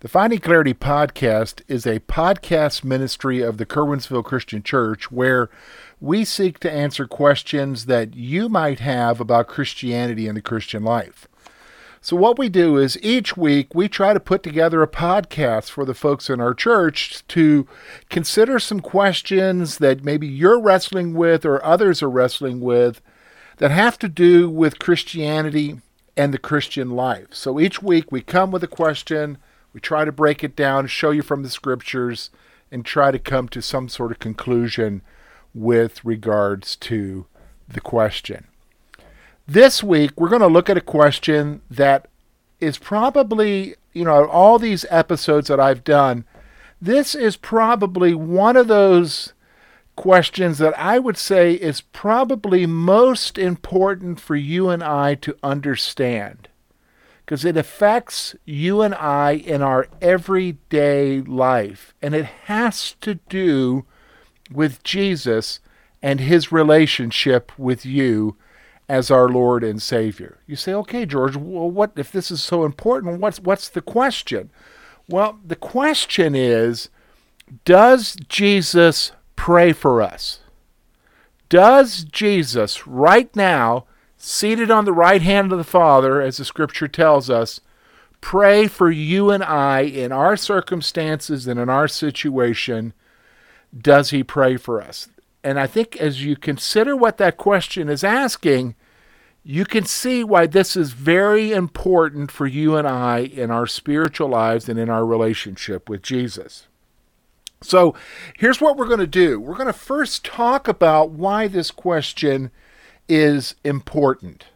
The Finding Clarity podcast is a podcast ministry of the Curwensville Christian Church where we seek to answer questions that you might have about Christianity and the Christian life. So, what we do is each week we try to put together a podcast for the folks in our church to consider some questions that maybe you're wrestling with or others are wrestling with that have to do with Christianity and the Christian life. So, each week we come with a question we try to break it down, show you from the scriptures, and try to come to some sort of conclusion with regards to the question. This week, we're going to look at a question that is probably, you know, all these episodes that I've done, this is probably one of those questions that I would say is probably most important for you and I to understand because it affects you and I in our everyday life. And it has to do with Jesus and his relationship with you as our Lord and Savior. You say, okay, George, well, what if this is so important? What's what's the question? Well, the question is, does Jesus pray for us? Does Jesus right now seated on the right hand of the Father, as the scripture tells us, pray for you and I in our circumstances and in our situation. Does he pray for us? And I think as you consider what that question is asking, you can see why this is very important for you and I in our spiritual lives and in our relationship with Jesus. So here's what we're going to do we're going to first talk about why this question is important.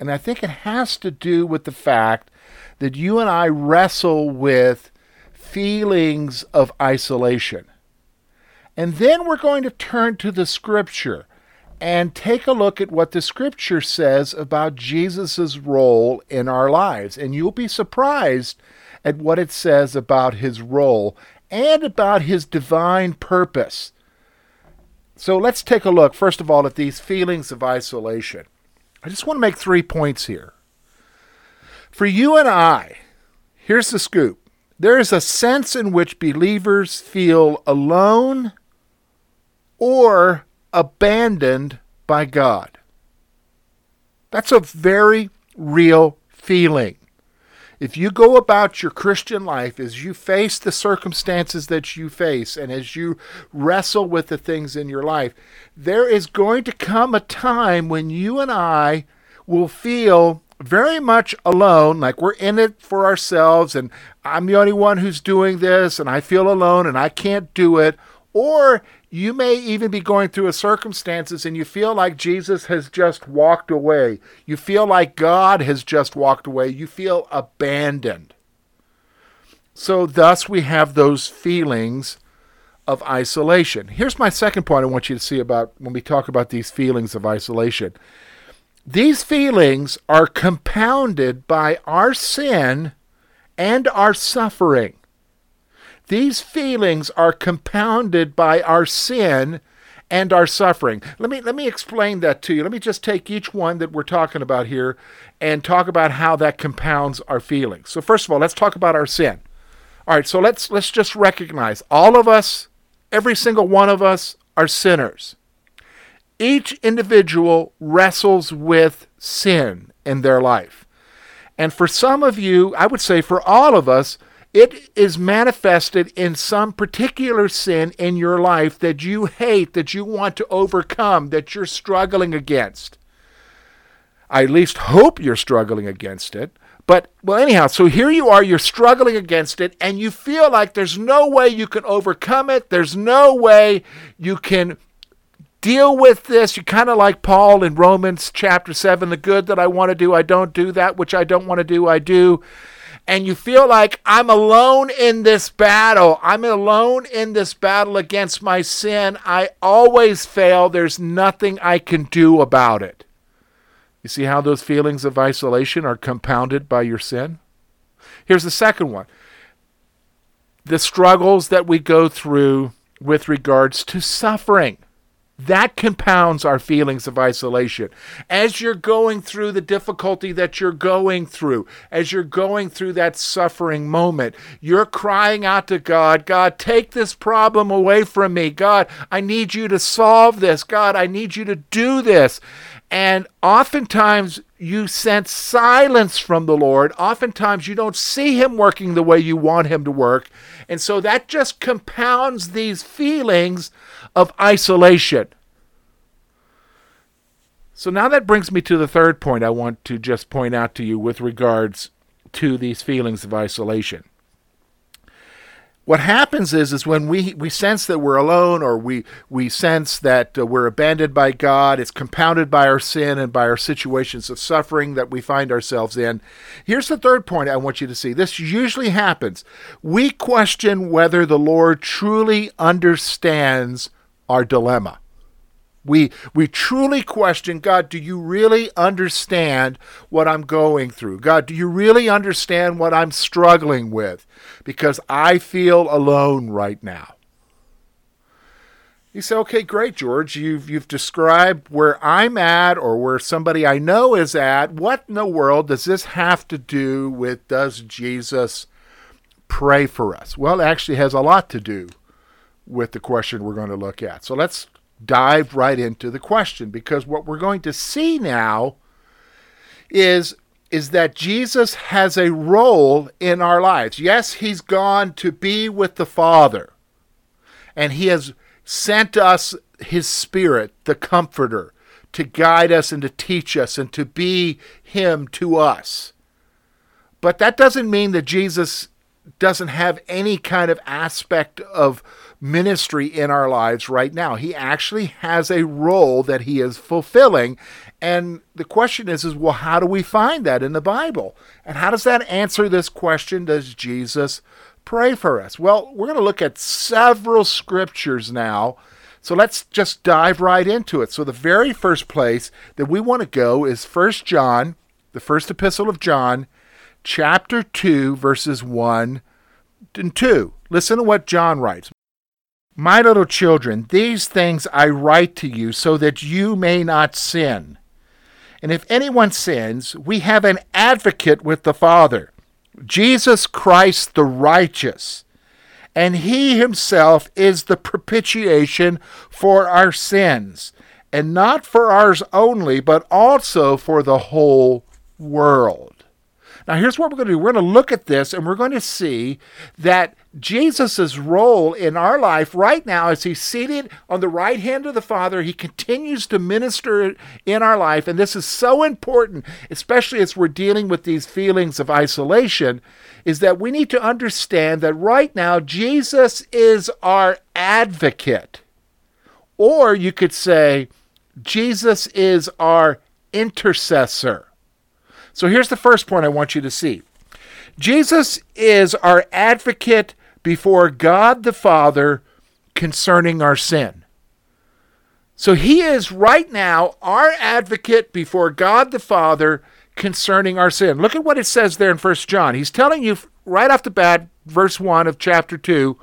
And I think it has to do with the fact that you and I wrestle with feelings of isolation. And then we're going to turn to the scripture and take a look at what the scripture says about Jesus' role in our lives. And you'll be surprised at what it says about his role and about his divine purpose so let's take a look, first of all, at these feelings of isolation. I just want to make three points here. For you and I, here's the scoop there is a sense in which believers feel alone or abandoned by God. That's a very real feeling if you go about your Christian life as you face the circumstances that you face and as you wrestle with the things in your life, there is going to come a time when you and I will feel very much alone, like we're in it for ourselves and I'm the only one who's doing this and I feel alone and I can't do it. Or you may even be going through a circumstances and you feel like Jesus has just walked away. You feel like God has just walked away. You feel abandoned. So, thus, we have those feelings of isolation. Here's my second point I want you to see about when we talk about these feelings of isolation. These feelings are compounded by our sin and our suffering. These feelings are compounded by our sin and our suffering. Let me let me explain that to you. Let me just take each one that we're talking about here and talk about how that compounds our feelings. So first of all, let's talk about our sin. All right, so let's let's just recognize all of us, every single one of us are sinners. Each individual wrestles with sin in their life. And for some of you, I would say for all of us, it is manifested in some particular sin in your life that you hate, that you want to overcome, that you're struggling against. I at least hope you're struggling against it. But, well, anyhow, so here you are, you're struggling against it, and you feel like there's no way you can overcome it. There's no way you can deal with this. You kind of like Paul in Romans chapter 7 the good that I want to do, I don't do. That which I don't want to do, I do. And you feel like I'm alone in this battle. I'm alone in this battle against my sin. I always fail. There's nothing I can do about it. You see how those feelings of isolation are compounded by your sin? Here's the second one the struggles that we go through with regards to suffering. That compounds our feelings of isolation. As you're going through the difficulty that you're going through, as you're going through that suffering moment, you're crying out to God, God, take this problem away from me. God, I need you to solve this. God, I need you to do this. And oftentimes you sense silence from the Lord. Oftentimes you don't see Him working the way you want Him to work. And so that just compounds these feelings of isolation. So now that brings me to the third point I want to just point out to you with regards to these feelings of isolation what happens is is when we we sense that we're alone or we we sense that uh, we're abandoned by God it's compounded by our sin and by our situations of suffering that we find ourselves in. Here's the third point I want you to see. This usually happens. We question whether the Lord truly understands our dilemma we we truly question God, do you really understand what I'm going through? God, do you really understand what I'm struggling with? Because I feel alone right now. You say, okay, great, George. You've you've described where I'm at or where somebody I know is at. What in the world does this have to do with does Jesus pray for us? Well, it actually has a lot to do with the question we're going to look at. So let's dive right into the question because what we're going to see now is is that Jesus has a role in our lives. Yes, he's gone to be with the Father. And he has sent us his spirit, the comforter, to guide us and to teach us and to be him to us. But that doesn't mean that Jesus doesn't have any kind of aspect of ministry in our lives right now. He actually has a role that he is fulfilling. And the question is, is well, how do we find that in the Bible? And how does that answer this question? Does Jesus pray for us? Well, we're going to look at several scriptures now. So let's just dive right into it. So the very first place that we want to go is First John, the first epistle of John, chapter 2, verses 1 and 2. Listen to what John writes. My little children, these things I write to you so that you may not sin. And if anyone sins, we have an advocate with the Father, Jesus Christ the righteous. And he himself is the propitiation for our sins, and not for ours only, but also for the whole world. Now, here's what we're going to do we're going to look at this and we're going to see that Jesus' role in our life right now, as he's seated on the right hand of the Father, he continues to minister in our life. And this is so important, especially as we're dealing with these feelings of isolation, is that we need to understand that right now, Jesus is our advocate. Or you could say, Jesus is our intercessor. So here's the first point I want you to see Jesus is our advocate before God the Father concerning our sin. So he is right now our advocate before God the Father concerning our sin. Look at what it says there in First John. He's telling you right off the bat, verse 1 of chapter 2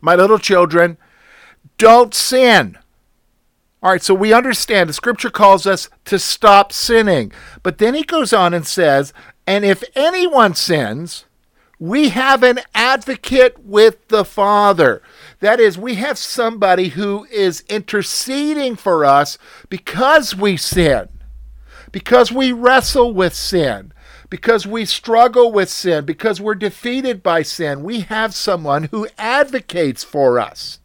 My little children, don't sin. All right, so we understand the scripture calls us to stop sinning. But then he goes on and says, and if anyone sins, we have an advocate with the Father. That is, we have somebody who is interceding for us because we sin, because we wrestle with sin, because we struggle with sin, because we're defeated by sin. We have someone who advocates for us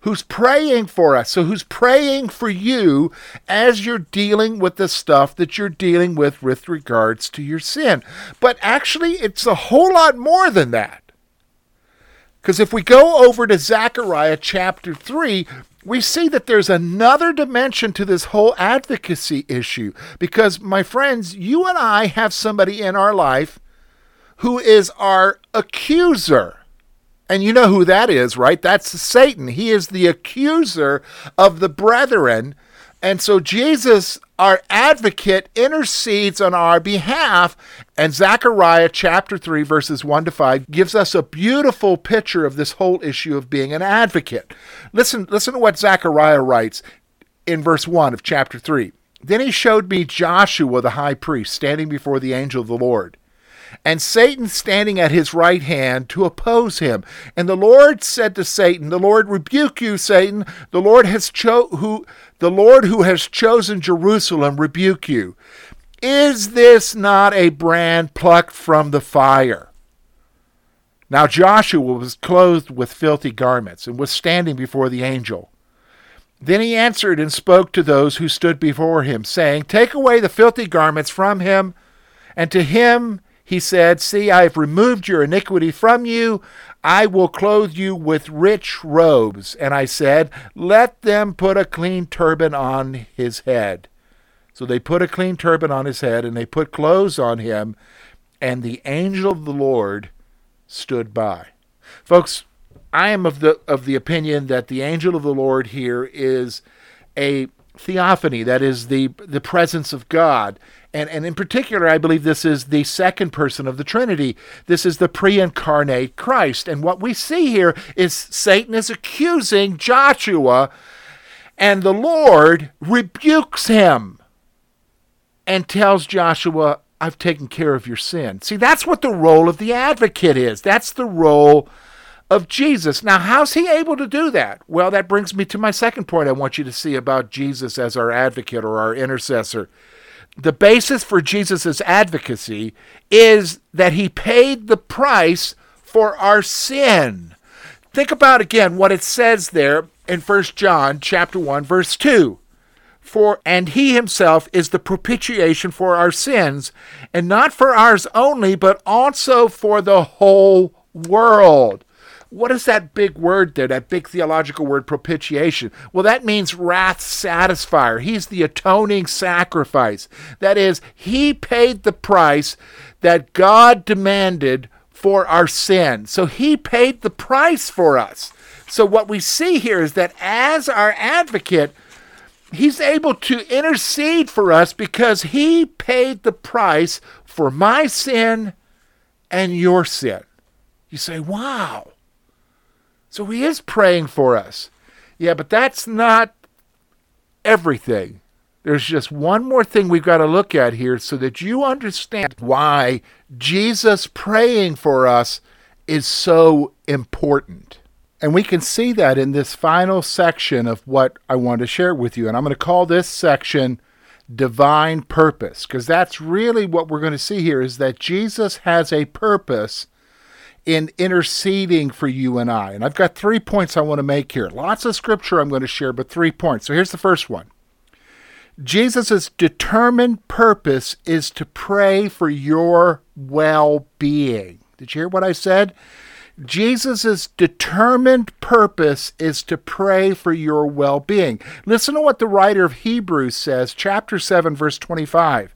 who's praying for us. So, who's praying for you as you're dealing with the stuff that you're dealing with with regards to your sin. But actually, it's a whole lot more than that. Because if we go over to Zechariah chapter 3, we see that there's another dimension to this whole advocacy issue. Because, my friends, you and I have somebody in our life who is our accuser. And you know who that is, right? That's Satan. He is the accuser of the brethren. And so Jesus, our advocate, intercedes on our behalf. And Zechariah chapter 3, verses 1 to 5, gives us a beautiful picture of this whole issue of being an advocate. Listen, listen to what Zechariah writes in verse 1 of chapter 3. Then he showed me Joshua the high priest standing before the angel of the Lord and Satan standing at his right hand to oppose him. And the Lord said to Satan, The Lord rebuke you, Satan. The Lord has cho- who the Lord who has chosen Jerusalem rebuke you. Is this not a brand plucked from the fire? Now Joshua was clothed with filthy garments and was standing before the angel. Then he answered and spoke to those who stood before him, saying, Take away the filthy garments from him. And to him he said, See, I have removed your iniquity from you. I will clothe you with rich robes. And I said, Let them put a clean turban on his head. So they put a clean turban on his head, and they put clothes on him, and the angel of the Lord stood by. Folks, I am of the of the opinion that the angel of the Lord here is a theophany, that is the the presence of God. And, and in particular, I believe this is the second person of the Trinity. This is the pre incarnate Christ. And what we see here is Satan is accusing Joshua, and the Lord rebukes him and tells Joshua, I've taken care of your sin. See, that's what the role of the advocate is. That's the role of Jesus. Now, how's he able to do that? Well, that brings me to my second point I want you to see about Jesus as our advocate or our intercessor the basis for Jesus' advocacy is that he paid the price for our sin. Think about again what it says there in 1 John chapter 1 verse 2. For and he himself is the propitiation for our sins, and not for ours only, but also for the whole world. What is that big word there, that big theological word, propitiation? Well, that means wrath satisfier. He's the atoning sacrifice. That is, he paid the price that God demanded for our sin. So he paid the price for us. So what we see here is that as our advocate, he's able to intercede for us because he paid the price for my sin and your sin. You say, wow. So he is praying for us. Yeah, but that's not everything. There's just one more thing we've got to look at here so that you understand why Jesus praying for us is so important. And we can see that in this final section of what I want to share with you. And I'm going to call this section divine purpose because that's really what we're going to see here is that Jesus has a purpose in interceding for you and I. And I've got three points I want to make here. Lots of scripture I'm going to share, but three points. So here's the first one Jesus' determined purpose is to pray for your well being. Did you hear what I said? Jesus' determined purpose is to pray for your well being. Listen to what the writer of Hebrews says, chapter 7, verse 25.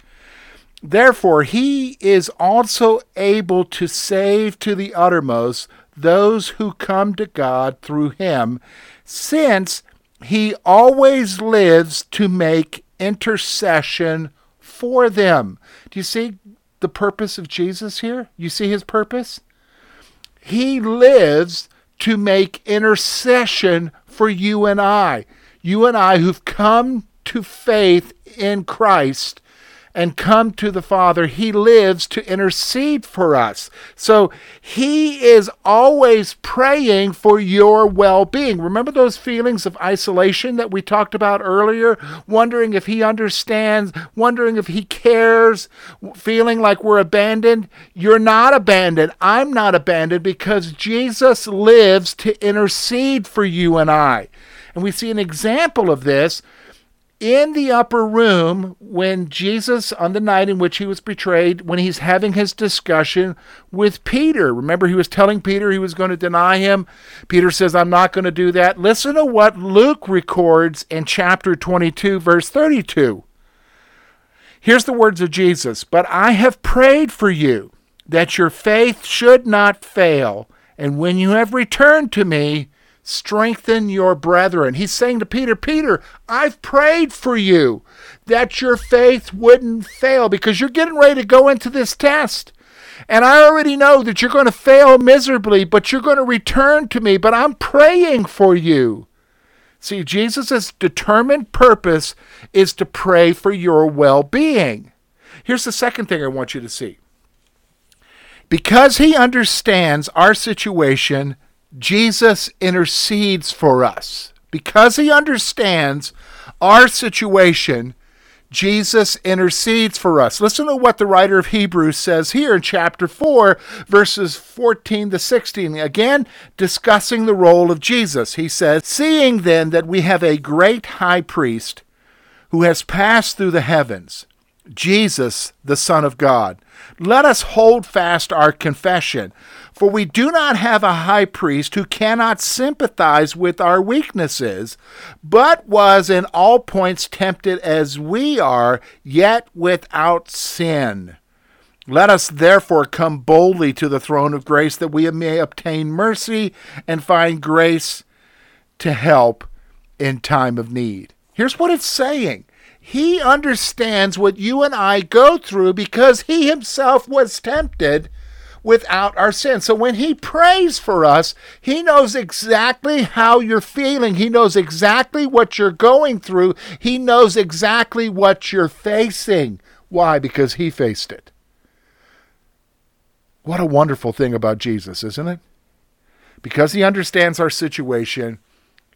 Therefore, he is also able to save to the uttermost those who come to God through him, since he always lives to make intercession for them. Do you see the purpose of Jesus here? You see his purpose? He lives to make intercession for you and I. You and I who've come to faith in Christ and come to the Father, He lives to intercede for us. So He is always praying for your well being. Remember those feelings of isolation that we talked about earlier? Wondering if He understands, wondering if He cares, feeling like we're abandoned? You're not abandoned. I'm not abandoned because Jesus lives to intercede for you and I. And we see an example of this in the upper room when Jesus, on the night in which he was betrayed, when he's having his discussion with Peter. Remember, he was telling Peter he was going to deny him. Peter says, I'm not going to do that. Listen to what Luke records in chapter 22, verse 32. Here's the words of Jesus But I have prayed for you that your faith should not fail. And when you have returned to me, strengthen your brethren. He's saying to Peter, Peter, I've prayed for you that your faith wouldn't fail because you're getting ready to go into this test. And I already know that you're going to fail miserably, but you're going to return to me. But I'm praying for you. See, Jesus' determined purpose is to pray for your well being. Here's the second thing I want you to see. Because he understands our situation, Jesus intercedes for us. Because he understands our situation, Jesus intercedes for us. Listen to what the writer of Hebrews says here in chapter 4, verses 14 to 16. Again, discussing the role of Jesus. He says, Seeing then that we have a great high priest who has passed through the heavens, Jesus, the Son of God, let us hold fast our confession. For we do not have a high priest who cannot sympathize with our weaknesses, but was in all points tempted as we are, yet without sin. Let us therefore come boldly to the throne of grace that we may obtain mercy and find grace to help in time of need. Here's what it's saying He understands what you and I go through because He Himself was tempted without our sin. So when He prays for us, He knows exactly how you're feeling. He knows exactly what you're going through. He knows exactly what you're facing. Why? Because He faced it. What a wonderful thing about Jesus, isn't it? Because He understands our situation,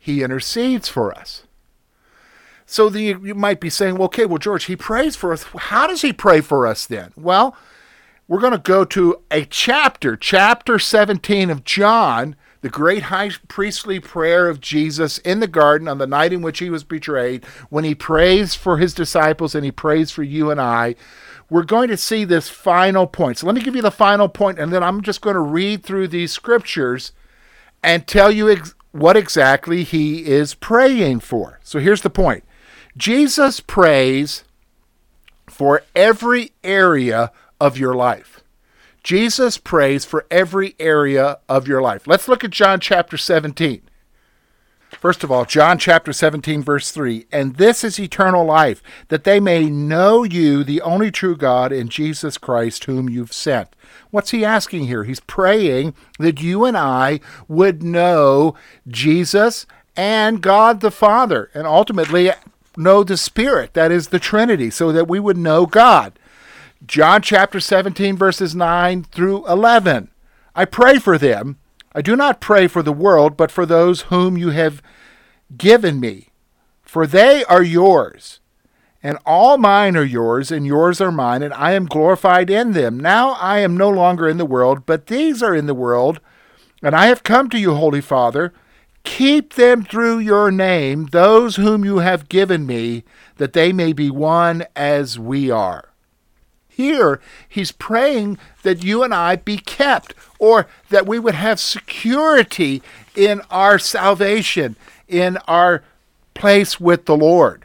He intercedes for us. So the, you might be saying, well, okay, well, George, he prays for us. How does he pray for us then? Well, we're going to go to a chapter, chapter 17 of John, the great high priestly prayer of Jesus in the garden on the night in which he was betrayed, when he prays for his disciples and he prays for you and I. We're going to see this final point. So let me give you the final point, and then I'm just going to read through these scriptures and tell you ex- what exactly he is praying for. So here's the point Jesus prays for every area of your life. Jesus prays for every area of your life. Let's look at John chapter 17. First of all, John chapter 17, verse 3 And this is eternal life, that they may know you, the only true God, and Jesus Christ, whom you've sent. What's he asking here? He's praying that you and I would know Jesus and God the Father, and ultimately know the Spirit, that is the Trinity, so that we would know God. John chapter 17, verses 9 through 11. I pray for them. I do not pray for the world, but for those whom you have given me, for they are yours. And all mine are yours, and yours are mine, and I am glorified in them. Now I am no longer in the world, but these are in the world, and I have come to you, Holy Father. Keep them through your name, those whom you have given me, that they may be one as we are. Here, he's praying that you and I be kept, or that we would have security in our salvation, in our place with the Lord.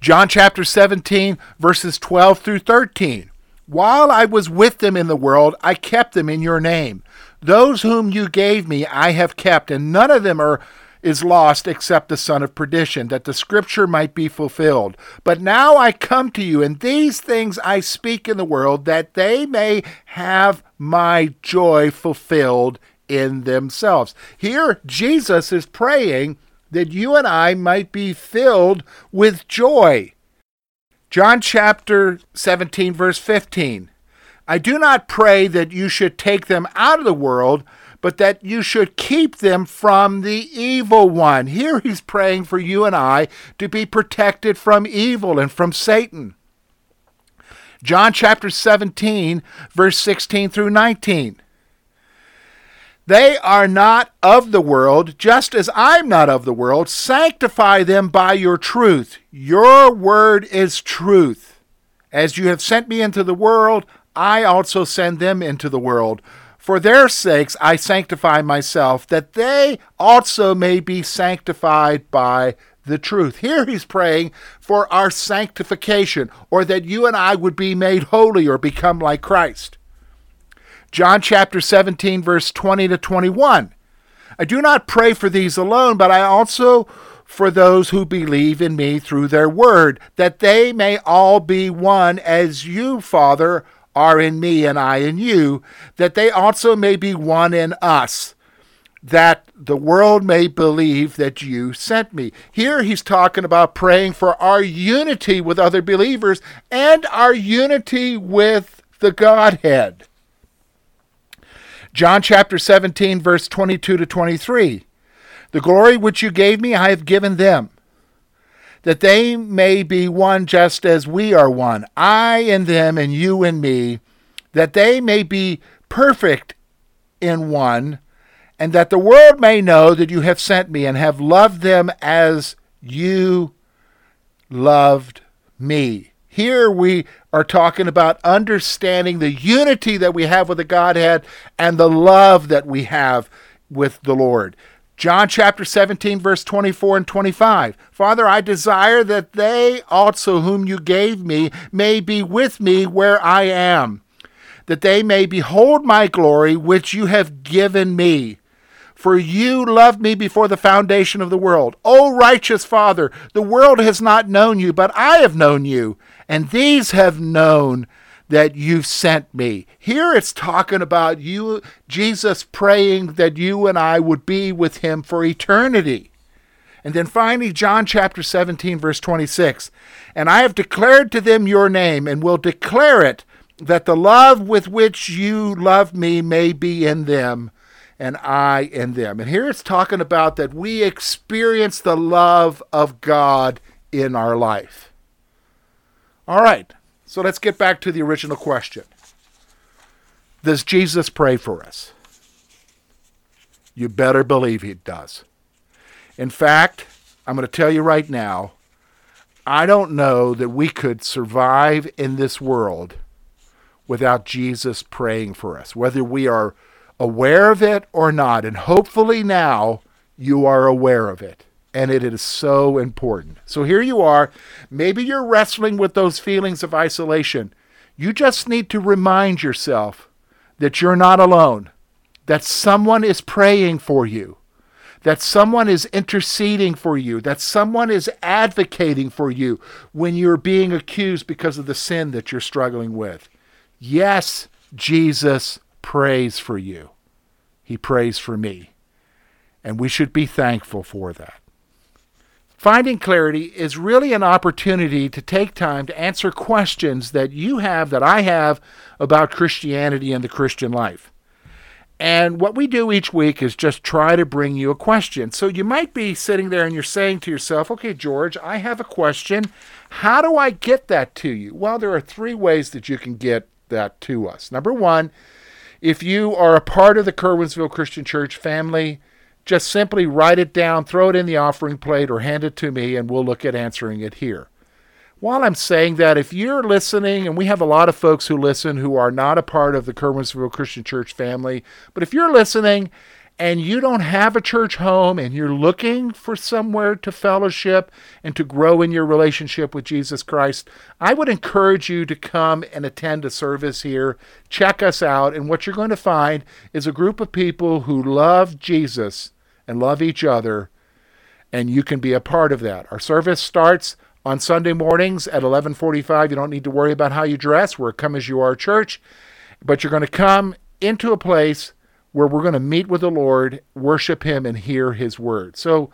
John chapter 17, verses 12 through 13. While I was with them in the world, I kept them in your name. Those whom you gave me, I have kept, and none of them are is lost except the son of perdition, that the scripture might be fulfilled. But now I come to you, and these things I speak in the world, that they may have my joy fulfilled in themselves. Here, Jesus is praying that you and I might be filled with joy. John chapter 17, verse 15. I do not pray that you should take them out of the world, but that you should keep them from the evil one. Here he's praying for you and I to be protected from evil and from Satan. John chapter 17, verse 16 through 19. They are not of the world, just as I'm not of the world. Sanctify them by your truth. Your word is truth. As you have sent me into the world, I also send them into the world. For their sakes I sanctify myself, that they also may be sanctified by the truth. Here he's praying for our sanctification, or that you and I would be made holy or become like Christ. John chapter 17, verse 20 to 21. I do not pray for these alone, but I also for those who believe in me through their word, that they may all be one as you, Father, are in me and I in you, that they also may be one in us, that the world may believe that you sent me. Here he's talking about praying for our unity with other believers and our unity with the Godhead. John chapter 17, verse 22 to 23. The glory which you gave me, I have given them, that they may be one just as we are one, I and them, and you and me, that they may be perfect in one, and that the world may know that you have sent me and have loved them as you loved me. Here we are talking about understanding the unity that we have with the Godhead and the love that we have with the Lord. John chapter 17, verse 24 and 25. Father, I desire that they also, whom you gave me, may be with me where I am, that they may behold my glory which you have given me. For you loved me before the foundation of the world. O righteous Father, the world has not known you, but I have known you, and these have known that you've sent me. Here it's talking about you, Jesus praying that you and I would be with him for eternity. And then finally, John chapter 17, verse 26. And I have declared to them your name, and will declare it, that the love with which you love me may be in them, and I in them. And here it's talking about that we experience the love of God in our life. All right, so let's get back to the original question Does Jesus pray for us? You better believe he does. In fact, I'm going to tell you right now, I don't know that we could survive in this world without Jesus praying for us, whether we are aware of it or not. And hopefully now you are aware of it and it is so important. So here you are. Maybe you're wrestling with those feelings of isolation. You just need to remind yourself that you're not alone, that someone is praying for you, that someone is interceding for you, that someone is advocating for you when you're being accused because of the sin that you're struggling with. Yes, Jesus prays for you. He prays for me. And we should be thankful for that. Finding clarity is really an opportunity to take time to answer questions that you have, that I have, about Christianity and the Christian life. And what we do each week is just try to bring you a question. So you might be sitting there and you're saying to yourself, okay, George, I have a question. How do I get that to you? Well, there are three ways that you can get that to us. Number one, if you are a part of the Curwensville Christian Church family, just simply write it down, throw it in the offering plate, or hand it to me, and we'll look at answering it here. While I'm saying that, if you're listening, and we have a lot of folks who listen who are not a part of the Curwensville Christian Church family, but if you're listening and you don't have a church home and you're looking for somewhere to fellowship and to grow in your relationship with Jesus Christ, I would encourage you to come and attend a service here. Check us out. And what you're going to find is a group of people who love Jesus and love each other, and you can be a part of that. Our service starts on Sunday mornings at 11:45. You don't need to worry about how you dress. We're a come as you are church, but you're going to come into a place where we're going to meet with the Lord, worship him and hear his word. So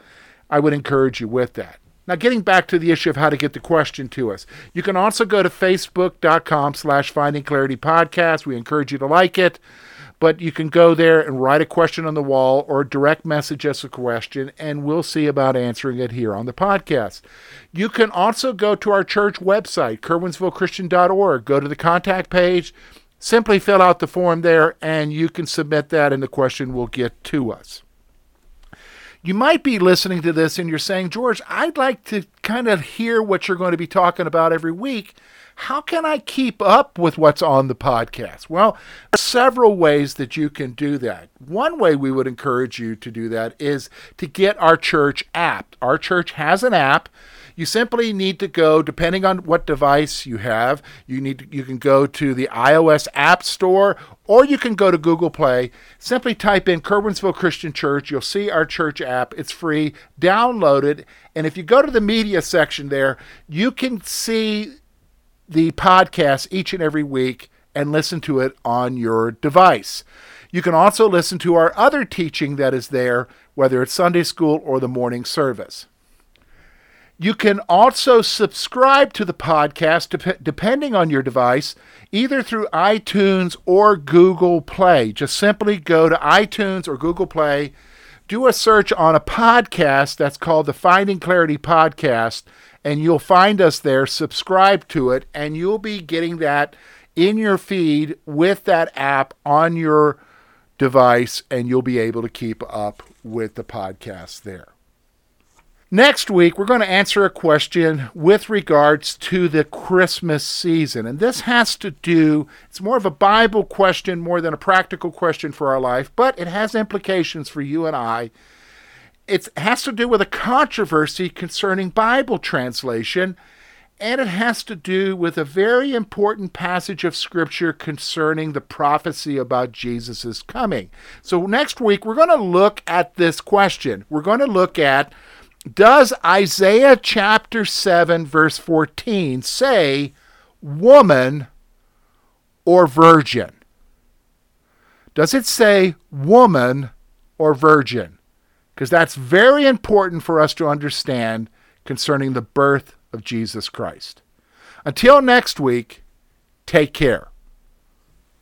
I would encourage you with that. Now, getting back to the issue of how to get the question to us, you can also go to facebook.com slash finding clarity podcast. We encourage you to like it but you can go there and write a question on the wall or direct message us a question, and we'll see about answering it here on the podcast. You can also go to our church website, curwensvillechristian.org. Go to the contact page, simply fill out the form there, and you can submit that, and the question will get to us. You might be listening to this and you're saying, George, I'd like to kind of hear what you're going to be talking about every week how can I keep up with what's on the podcast? Well, several ways that you can do that. One way we would encourage you to do that is to get our church app. Our church has an app. you simply need to go, depending on what device you have, you need to, you can go to the iOS App Store or you can go to Google Play. Simply type in Curwensville Christian Church. You'll see our church app. It's free. Download it. And if you go to the media section there, you can see the podcast each and every week and listen to it on your device. You can also listen to our other teaching that is there, whether it's Sunday school or the morning service. You can also subscribe to the podcast dep- depending on your device, either through iTunes or Google Play. Just simply go to iTunes or Google Play, do a search on a podcast that's called the Finding Clarity Podcast, and you'll find us there. Subscribe to it, and you'll be getting that in your feed with that app on your device, and you'll be able to keep up with the podcast there. Next week, we're going to answer a question with regards to the Christmas season. And this has to do, it's more of a Bible question more than a practical question for our life, but it has implications for you and I. It has to do with a controversy concerning Bible translation, and it has to do with a very important passage of Scripture concerning the prophecy about Jesus' coming. So, next week, we're going to look at this question. We're going to look at does Isaiah chapter 7, verse 14 say woman or virgin? Does it say woman or virgin? Because that's very important for us to understand concerning the birth of Jesus Christ. Until next week, take care.